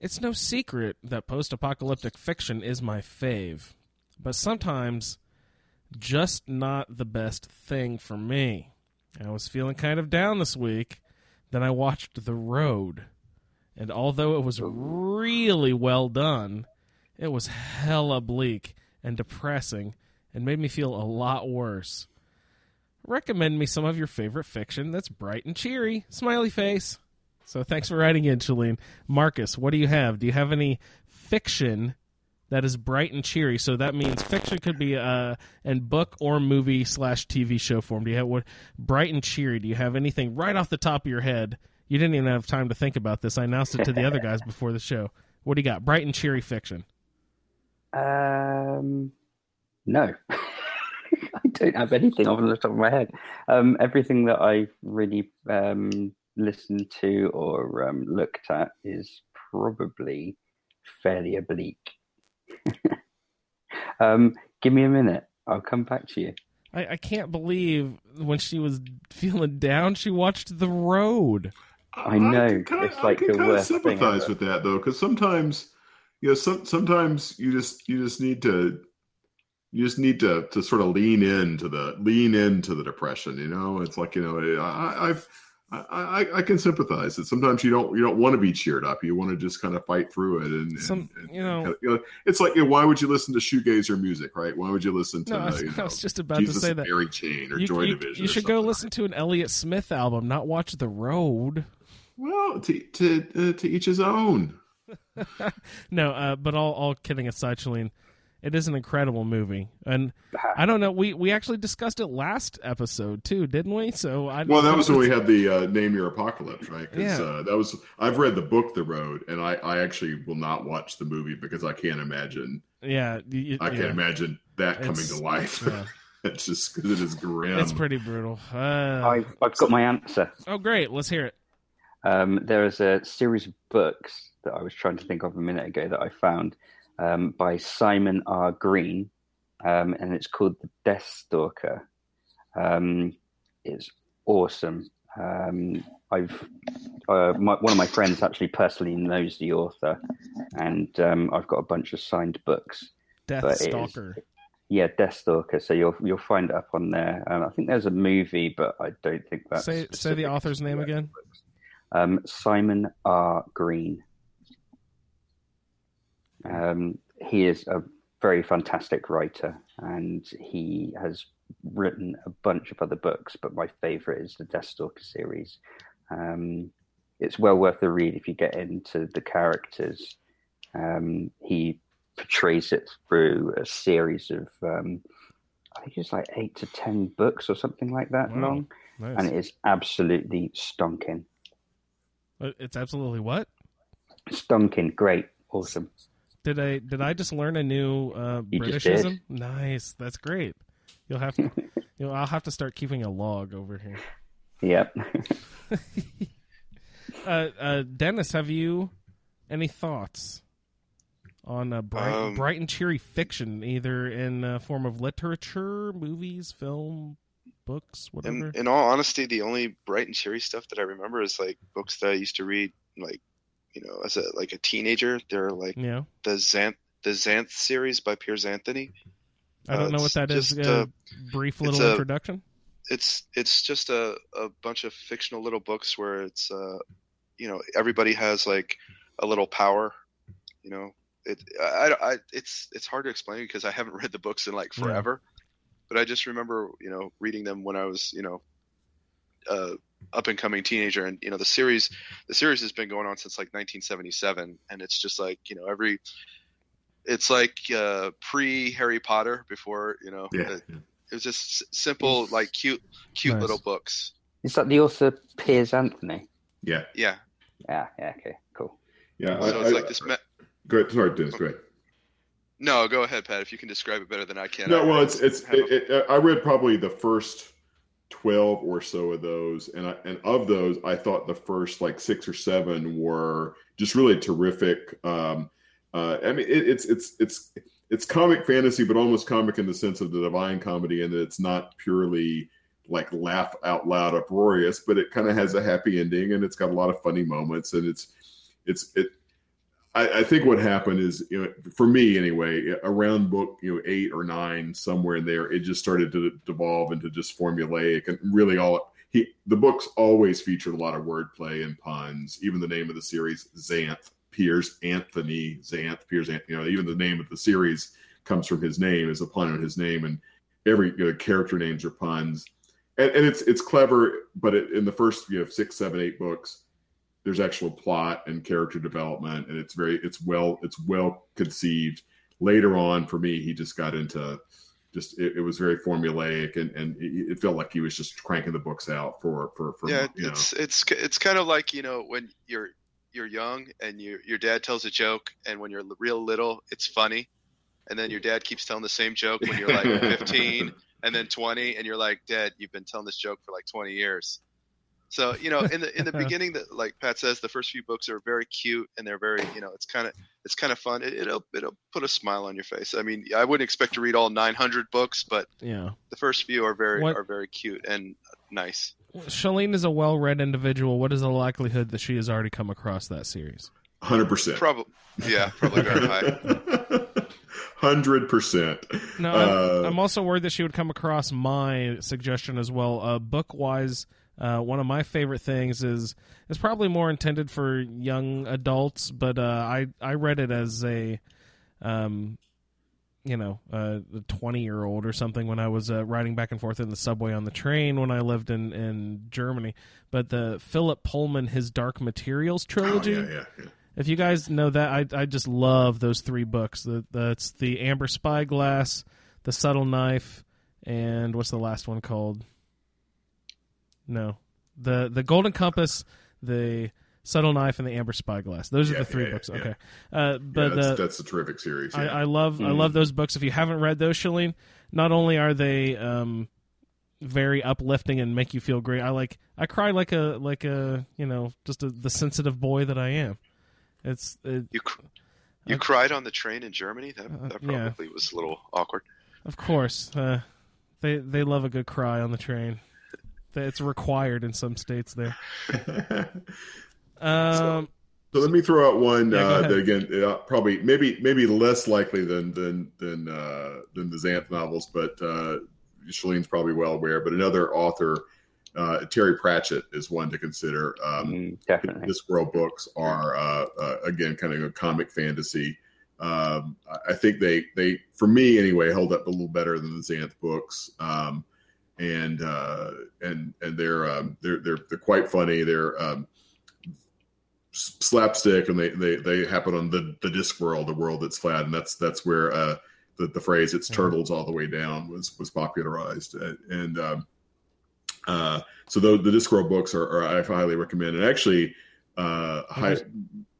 It's no secret that post-apocalyptic fiction is my fave, but sometimes just not the best thing for me. I was feeling kind of down this week. Then I watched The Road, and although it was really well done, it was hella bleak and depressing and made me feel a lot worse. Recommend me some of your favorite fiction that's bright and cheery. Smiley face. So thanks for writing in, Shaline. Marcus, what do you have? Do you have any fiction that is bright and cheery? So that means fiction could be uh in book or movie slash TV show form. Do you have what bright and cheery? Do you have anything right off the top of your head? You didn't even have time to think about this. I announced it to the other guys before the show. What do you got? Bright and cheery fiction. Um, no, I don't have anything off the top of my head. Um, everything that I've really um, listened to or um, looked at is probably fairly oblique. um, give me a minute. I'll come back to you. I, I can't believe when she was feeling down, she watched The Road. I know, can kinda, it's like I can kind of sympathize with that though, because sometimes, you know, some sometimes you just you just need to you just need to to sort of lean into the lean into the depression. You know, it's like you know, I, I've I, I, I can sympathize that sometimes you don't you don't want to be cheered up. You want to just kind of fight through it, and, and- Some- and- you know- kind of- you know, it's like you know, why would you listen to shoegazer music, right? Why would you listen to No, I was, I was just about Jesus to say that. Mary Chain or You, Joy you- Division? you should go listen to an Elliott Smith album, not watch The Road. Well, to to uh, to each his own. no, uh, but all all kidding aside, Shaline, it is an incredible movie, and I don't know. We we actually discussed it last episode too, didn't we? So I Well, that was when we had the uh, name your apocalypse, right? 'Cause, Yeah. uh, that was I've read the book The Road, and I, I actually will not watch the movie because I can't imagine yeah, you- I can't yeah. imagine that coming It's- to life. yeah. it's just because it is grim. It's pretty brutal. Uh, I've, I've got my answer. oh, great! Let's hear it. Um, there is a series of books that I was trying to think of a minute ago that I found um, by Simon R. Green, um, and it's called The Death Stalker. Um, it's awesome. Um, I've uh, my, one of my friends actually personally knows the author, and um, I've got a bunch of signed books. Death it is- Stalker. Yeah, Death Stalker. So you'll you'll find it up on there. Um, I think there's a movie, but I don't think that's say say the author's name again. Um, Simon R. Green. Um, he is a very fantastic writer, and he has written a bunch of other books. But my favorite is the Deathstalker series. Um, it's well worth the read if you get into the characters. Um, he portrays it through a series of, um, I think it's like eight to ten books or something like that Wow. long, Nice. and it is absolutely stonking. Uh, It's absolutely what? Stonking, great, awesome. Did I did I just learn a new uh, You. Britishism? Nice, that's great. You'll have to, you know, I'll have to start keeping a log over here. Yep. Uh, uh, Dennis, have you any thoughts on uh, bright, Um, bright and cheery fiction, either in uh, form of literature, movies, film, books, whatever? In, in all honesty, the only bright and cheery stuff that I remember is like books that I used to read, like you know, as a like a teenager. They're like yeah, the Xanth the Xanth series by Piers Anthony. I don't uh, know what that is. just, Uh, uh, brief it's little a- introduction. It's it's just a, a bunch of fictional little books where it's uh you know everybody has like a little power. You know, it I, I it's it's hard to explain because I haven't read the books in like Yeah. forever. But I just remember you know reading them when I was you know uh up and coming teenager and you know the series the series has been going on since like 1977 and it's just like you know every it's like uh pre Harry Potter before you know Yeah. the- it was just s- simple like cute cute Nice. little books Is that the author Piers Anthony? Yeah. yeah Yeah, yeah, okay, cool. Yeah. so I- it's I- like this me- Go ahead. Sorry, Dennis. Go ahead. no go ahead Pat if you can describe it better than I can No, I well, it's it's. It, it, I read probably the first twelve or so of those, and I, and of those, I thought the first like six or seven were just really terrific. Um, uh, I mean, it, it's it's it's it's comic fantasy, but almost comic in the sense of the Divine Comedy, and that it's not purely like laugh out loud uproarious, but it kind of has a happy ending, and it's got a lot of funny moments, and it's it's it I, I think what happened is, you know, for me anyway, around book you know eight or nine, somewhere in there, it just started to devolve into just formulaic, and really all he the books always featured a lot of wordplay and puns. Even the name of the series, Xanth Piers Anthony Xanth Piers, Anthony, you know, even the name of the series comes from his name, is a pun on his name, and every you know, character names are puns, and, and it's it's clever, but it, in the first you know six, seven, eight books there's actual plot and character development and it's very it's well it's well conceived. Later on for me he just got into just it, it was very formulaic and and it, it felt like he was just cranking the books out for for for yeah you know. it's it's it's kind of like you know when you're you're young and your your dad tells a joke and when you're real little it's funny. And then your dad keeps telling the same joke when you're like 15 and then 20 and you're like dad you've been telling this joke for like 20 years so you know in the in the beginning that like pat says the first few books are very cute and they're very you know it's kind of it's kind of fun it, it'll it'll put a smile on your face i mean i wouldn't expect to read all 900 books but Yeah. the first few are very What- are very cute and nice Shaline is a well-read individual. What is the likelihood that she has already come across that series? 100% probably yeah probably very high 100% No, I'm, Uh, I'm also worried that she would come across my suggestion as well. Uh, book wise, uh, one of my favorite things is is probably more intended for young adults, but uh, I I read it as a, um, you know, uh, a twenty year old or something when I was uh, riding back and forth in the subway on the train when I lived in in Germany. But the Philip Pullman His Dark Materials oh, trilogy. yeah, yeah, yeah. If you guys know that, I I just love those three books. The, that's the Amber Spyglass, the Subtle Knife, and what's the last one called? No, the the Golden Compass, the Subtle Knife, and the Amber Spyglass. Those are the three yeah, yeah, books. yeah. Okay, uh, but yeah, that's, uh, that's a terrific series yeah. I, I love I Mm. love those books. If you haven't read those, Shaline, not only are they um, very uplifting and make you feel great, I like I cry like a like a you know just a, the sensitive boy that I am. It's it, You cr- you Uh, cried on the train in Germany. That Uh, that yeah. probably was a little awkward. of course uh, they they love a good cry on the train. It's required in some states there. Um, So let me throw out one Yeah, uh, that again, uh, probably maybe maybe less likely than than than uh, than the Xanth novels, but uh, Shaline's probably well aware. But another author, uh, Terry Pratchett, is one to consider. Um, Mm, definitely. Discworld books are uh, uh, again kind of a comic fantasy. Um, I- I think they they for me anyway held up a little better than the Xanth books. Um, and uh, and and they're um, they're they're they're quite funny. They're um, slapstick, and they they they happen on the the disc world, the world that's flat, and that's that's where uh, the the phrase "it's turtles all the way down" was was popularized, and, um, uh, so the the Discworld books are, are I highly recommend. And actually, uh, hi,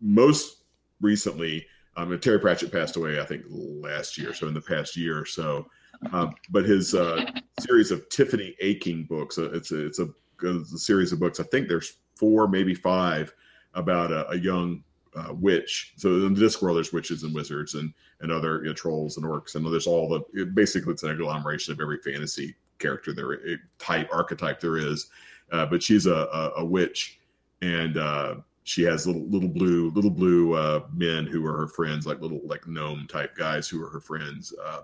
most recently, um, Terry Pratchett passed away, I think last year. So in the past year or so, um, but his uh, series of Tiffany Aching books, uh, it's a, it's a, it's a series of books. I think there's four, maybe five, about a, a young uh, witch. So in the Discworld, there's witches and wizards and and other you know, trolls and orcs, and there's all the it, basically it's an agglomeration of every fantasy character there type archetype there is. Uh, but she's a, a, a witch, and uh, she has little little blue little blue uh, men who are her friends, like little like gnome type guys who are her friends, uh,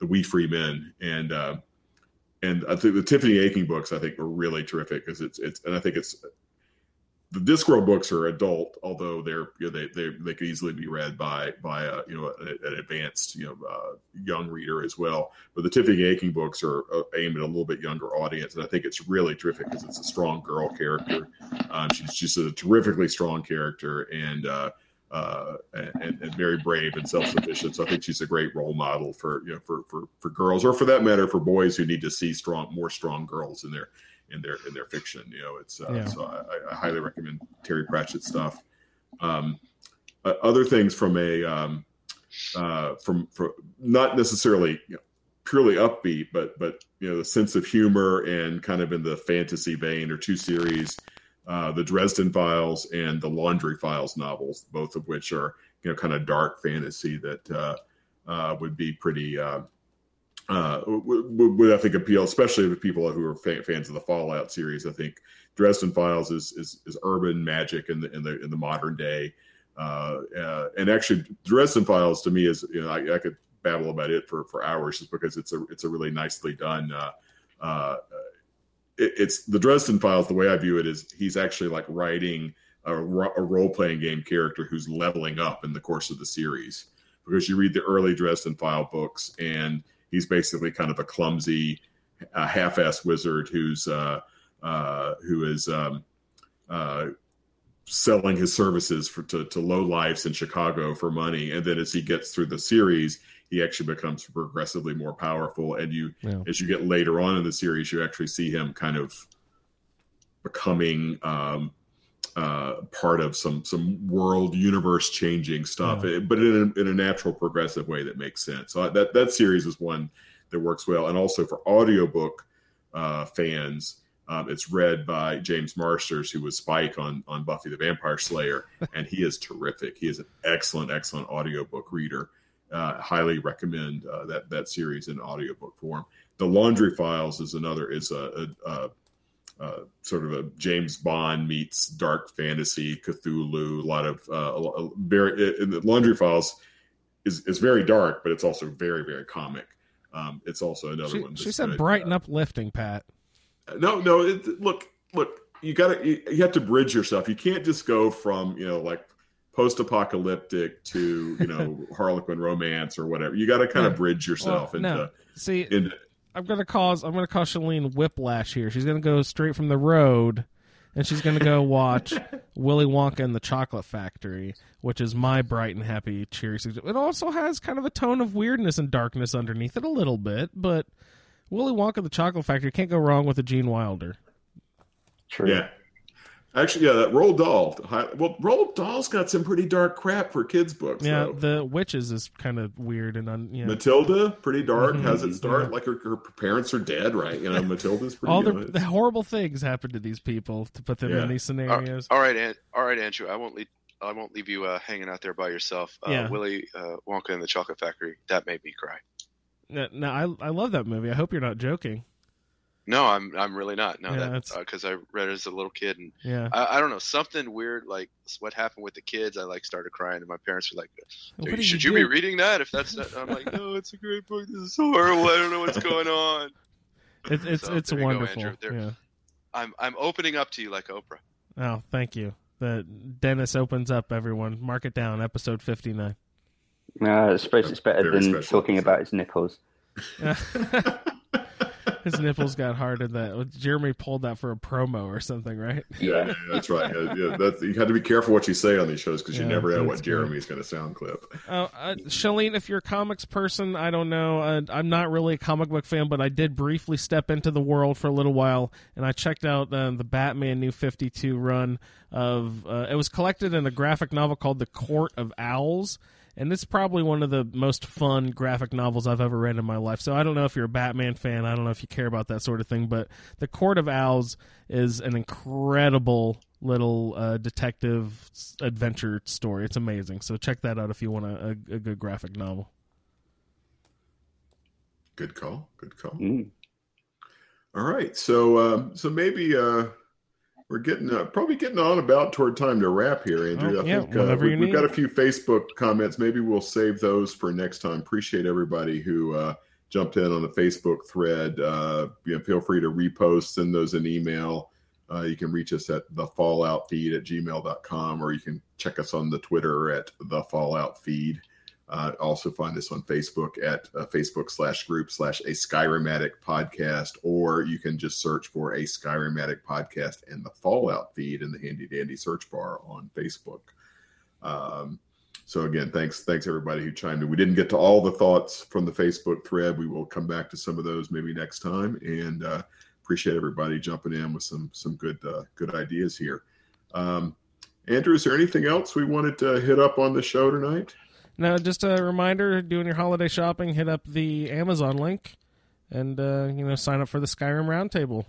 the wee free men, and uh, and I think the Tiffany Aching books I think are really terrific because it's it's and I think it's the Discworld books are adult, although they're you know, they they they could easily be read by by a, you know an, an advanced you know uh, young reader as well. But the Tiffany Aching books are uh, aimed at a little bit younger audience, and I think it's really terrific because it's a strong girl character. Um, she's just a terrifically strong character and. Uh, uh, and, and very brave and self-sufficient. So I think she's a great role model for you know for, for for girls, or for that matter, for boys who need to see strong, more strong girls in their in their in their fiction. You know, it's uh, Yeah. so I, I highly recommend Terry Pratchett stuff. Um, uh, other things from a um, uh, from from not necessarily you know, purely upbeat, but but you know the sense of humor and kind of in the fantasy vein or two series. Uh, the Dresden Files and the Laundry Files novels, both of which are you know kind of dark fantasy that uh, uh, would be pretty uh, uh, would, would- I think appeal, especially to people who are fa- fans of the Fallout series. I think Dresden Files is is, is urban magic in the in the in the modern day, and actually Dresden Files to me is you know I, I could babble about it for for hours just because it's a it's a really nicely done. Uh, uh, it, it's the Dresden Files. The way I view it is he's actually like writing a, a role playing game character who's leveling up in the course of the series. Because you read the early Dresden File books, and he's basically kind of a clumsy, uh, half ass wizard who's uh, uh, who is um, uh, selling his services for to, to low lives in Chicago for money. And then as he gets through the series, he actually becomes progressively more powerful. And you, Yeah. as you get later on in the series, you actually see him kind of becoming um, uh, part of some some world universe changing stuff, Yeah. but in a, in a natural progressive way that makes sense. So that that series is one that works well, and also for audiobook uh, fans. Um, it's read by James Marsters, who was Spike on on Buffy the Vampire Slayer, and he is terrific. He is an excellent, excellent audiobook reader. Uh, highly recommend uh, that that series in audiobook form. The Laundry Files is another is a, a, a uh, sort of a James Bond meets dark fantasy, Cthulhu. A lot of uh, a a very in the Laundry Files is is very dark, but it's also very very comic. Um, it's also another She, one. she said good. bright and uplifting, Pat. No, no. It, look, look. You got to. You, you have to bridge yourself. You can't just go from you know like post-apocalyptic to you know Harlequin romance or whatever. You got to kind Yeah. of bridge yourself Well, into. no. See, into I'm gonna cause I'm gonna cause Shaline whiplash here. She's gonna go straight from the road, and she's gonna go watch Willy Wonka and the Chocolate Factory, which is my bright and happy, cheery. sugge- It also has kind of a tone of weirdness and darkness underneath it a little bit, but Willy Wonka and the Chocolate Factory can't go wrong with a Gene Wilder. True. Yeah. Actually, yeah, that Roald Dahl. Well, Roald Dahl's got some pretty dark crap for kids' books. Yeah, though. the witches is kind of weird and un, yeah. Matilda, pretty dark. Mhm. Has its dark. Yeah. like her, her parents are dead, right? You know, Matilda's pretty. all you the, the horrible things happen to these people to put them Yeah. in these scenarios. all right, An- all right, Andrew. I won't leave. I won't leave you uh, hanging out there by yourself. Uh, Yeah. Willy uh, Wonka and the Chocolate Factory. That made me cry. No, no, I I love that movie. I hope you're not joking. No, I'm I'm really not. No, Yeah, that that's- because I read it as a little kid, and Yeah. I, I don't know something weird like what happened with the kids. I like started crying, and my parents were like, What "Dude, "Should you you, be reading that? If that's not," I'm like, "No, it's a great book. This is horrible. I don't know what's going on." It's it's So, it's there you go, wonderful. There- yeah. I'm I'm opening up to you like Oprah. Oh, thank you. The Dennis opens up. Everyone, mark it down. Episode fifty nine. Uh, I suppose it's better Very than special talking episode. about his nipples. His nipples got hard in that. Jeremy pulled that for a promo or something, right? Yeah, that's right. Yeah, that's, you have to be careful what you say on these shows because you Yeah, never know what. Jeremy's going to sound clip. Uh, uh, Shaline, if you're a comics person, I don't know. Uh, I'm not really a comic book fan, but I did briefly step into the world for a little while, and I checked out uh, the Batman New 52 run of. Uh, it was collected in a graphic novel called The Court of Owls, and it's probably one of the most fun graphic novels I've ever read in my life. So I don't know if you're a Batman fan. I don't know if you care about that sort of thing, but The Court of Owls is an incredible little uh, detective adventure story. It's amazing. So check that out if you want a, a, a good graphic novel. Good call. Good call. Mm. All right, so um, so maybe uh, we're getting uh, probably getting on about toward time to wrap here, Andrew. Oh, I yeah, think uh, we, we've got a few Facebook comments. Maybe we'll save those for next time. Appreciate everybody who uh, jumped in on the Facebook thread. Uh, you know, feel free to repost, send those an email. Uh, you can reach us at the Fallout Feed at gmail.com, or you can check us on the Twitter at the Fallout Feed. Uh, also find us on Facebook at uh, Facebook slash group slash a Skyrim Addict podcast, or you can just search for a Skyrim Addict podcast and the Fallout feed in the handy dandy search bar on Facebook. Um, so again, thanks, thanks everybody who chimed in. We didn't get to all the thoughts from the Facebook thread. We will come back to some of those maybe next time, and uh, appreciate everybody jumping in with some some good uh, good ideas here. Um, Andrew, is there anything else we wanted to hit up on the show tonight? Now, just a reminder: doing your holiday shopping, hit up the Amazon link, and uh, you know sign up for the Skyrim Roundtable.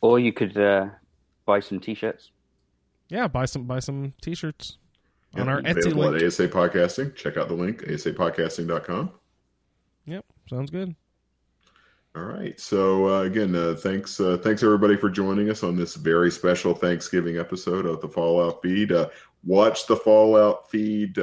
Or you could uh, buy some t-shirts. Yeah, buy some buy some T-shirts on our Etsy available link. at ASA Podcasting. Check out the link, asapodcasting.com. Yep, sounds good. All right. So uh, again, uh, thanks, uh, thanks everybody for joining us on this very special Thanksgiving episode of the Fallout Feed. Uh, watch the Fallout Feed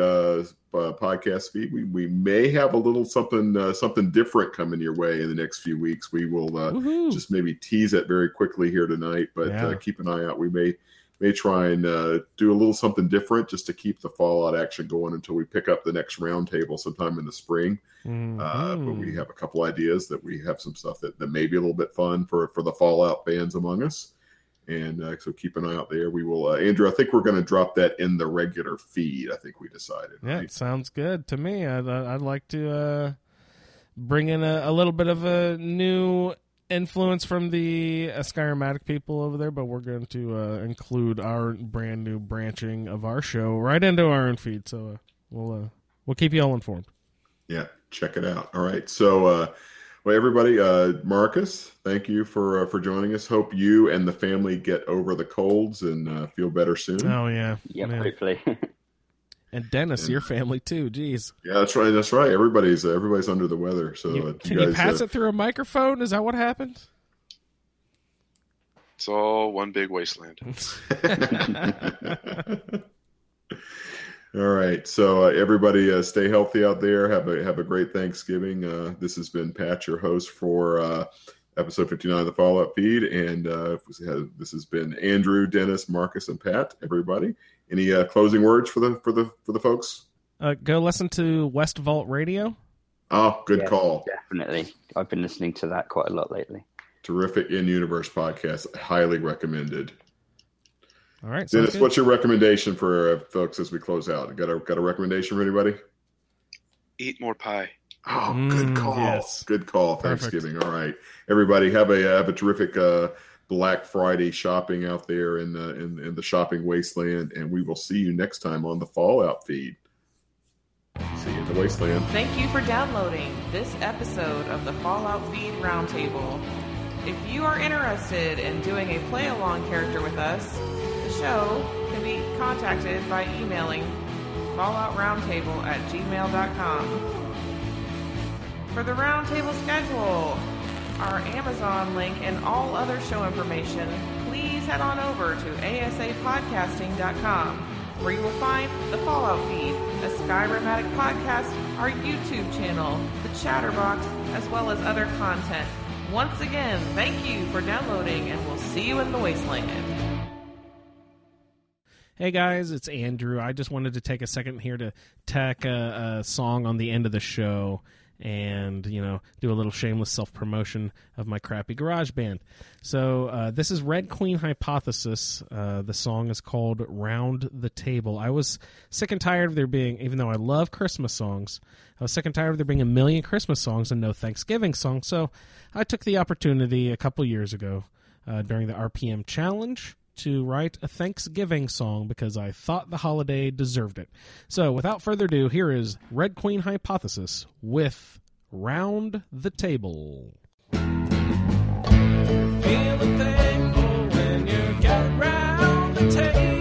uh, uh, podcast feed. We we may have a little something uh, something different coming your way in the next few weeks. We will uh, just maybe tease it very quickly here tonight, but Yeah. uh, keep an eye out. We may may try and uh, do a little something different just to keep the Fallout action going until we pick up the next roundtable sometime in the spring. Uh, Mm-hmm. but we have a couple ideas that we have some stuff that, that may be a little bit fun for for the Fallout fans among us. And uh, so keep an eye out there. We will, uh, Andrew. I think we're going to drop that in the regular feed. I think we decided. Yeah, Right? it sounds good to me. I'd, I'd like to uh, bring in a, a little bit of a new influence from the uh, Skyrim Addict people over there, but we're going to uh, include our brand new branching of our show right into our own feed. So uh, we'll uh, we'll keep you all informed. Yeah, check it out. All right. So, uh, well, everybody, uh, Marcus, thank you for uh, for joining us. Hope you and the family get over the colds and uh, feel better soon. Oh yeah, Yep, Yeah. hopefully. and Dennis, your family too. Jeez, Yeah, that's right. That's right. Everybody's uh, everybody's under the weather. So, You- uh, can you guys, pass uh, it through a microphone? Is that what happened? It's all one big wasteland. All right. So uh, everybody, uh, stay healthy out there. Have a have a great Thanksgiving. Uh, this has been Pat, your host for uh, episode fifty nine of the Fallout Feed, and uh, this has been Andrew, Dennis, Marcus, and Pat. Everybody, any uh, closing words for the for the for the folks? Uh, go listen to West Vault Radio. Oh, good Yes, call. Definitely. I've been listening to that quite a lot lately. Terrific in universe podcast. Highly recommended. All right, Dennis, good. what's your recommendation for uh, folks as we close out? Got a got a recommendation for anybody? Eat more pie. Oh, Mm, good call. yes. Good call. Perfect. Thanksgiving. All right, everybody have a have a terrific uh, Black Friday shopping out there in the in, in the shopping wasteland, and we will see you next time on the Fallout feed. See you in the wasteland. Thank you for downloading this episode of the Fallout Feed Roundtable. If you are interested in doing a play along character with us, the show can be contacted by emailing falloutroundtable at gmail.com. For the roundtable schedule, our Amazon link, and all other show information, please head on over to asapodcasting.com, where you will find the Fallout feed, a Skyrim Addict podcast, our YouTube channel, the Chatterbox, as well as other content. Once again, thank you for downloading, and we'll see you in the wasteland. Hey guys, it's Andrew. I just wanted to take a second here to tack a, a song on the end of the show and you know do a little shameless self promotion of my crappy garage band. So uh, this is red queen hypothesis. Uh, the song is called round the table. I was sick and tired of there being even though i love christmas songs i was sick and tired of there being a million christmas songs and no thanksgiving songs. So i took the opportunity a couple years ago uh, during the rpm challenge to write a Thanksgiving song because I thought the holiday deserved it. So, without further ado, here is Red Queen Hypothesis with Round the Table. Thankful when you're gathered round the table,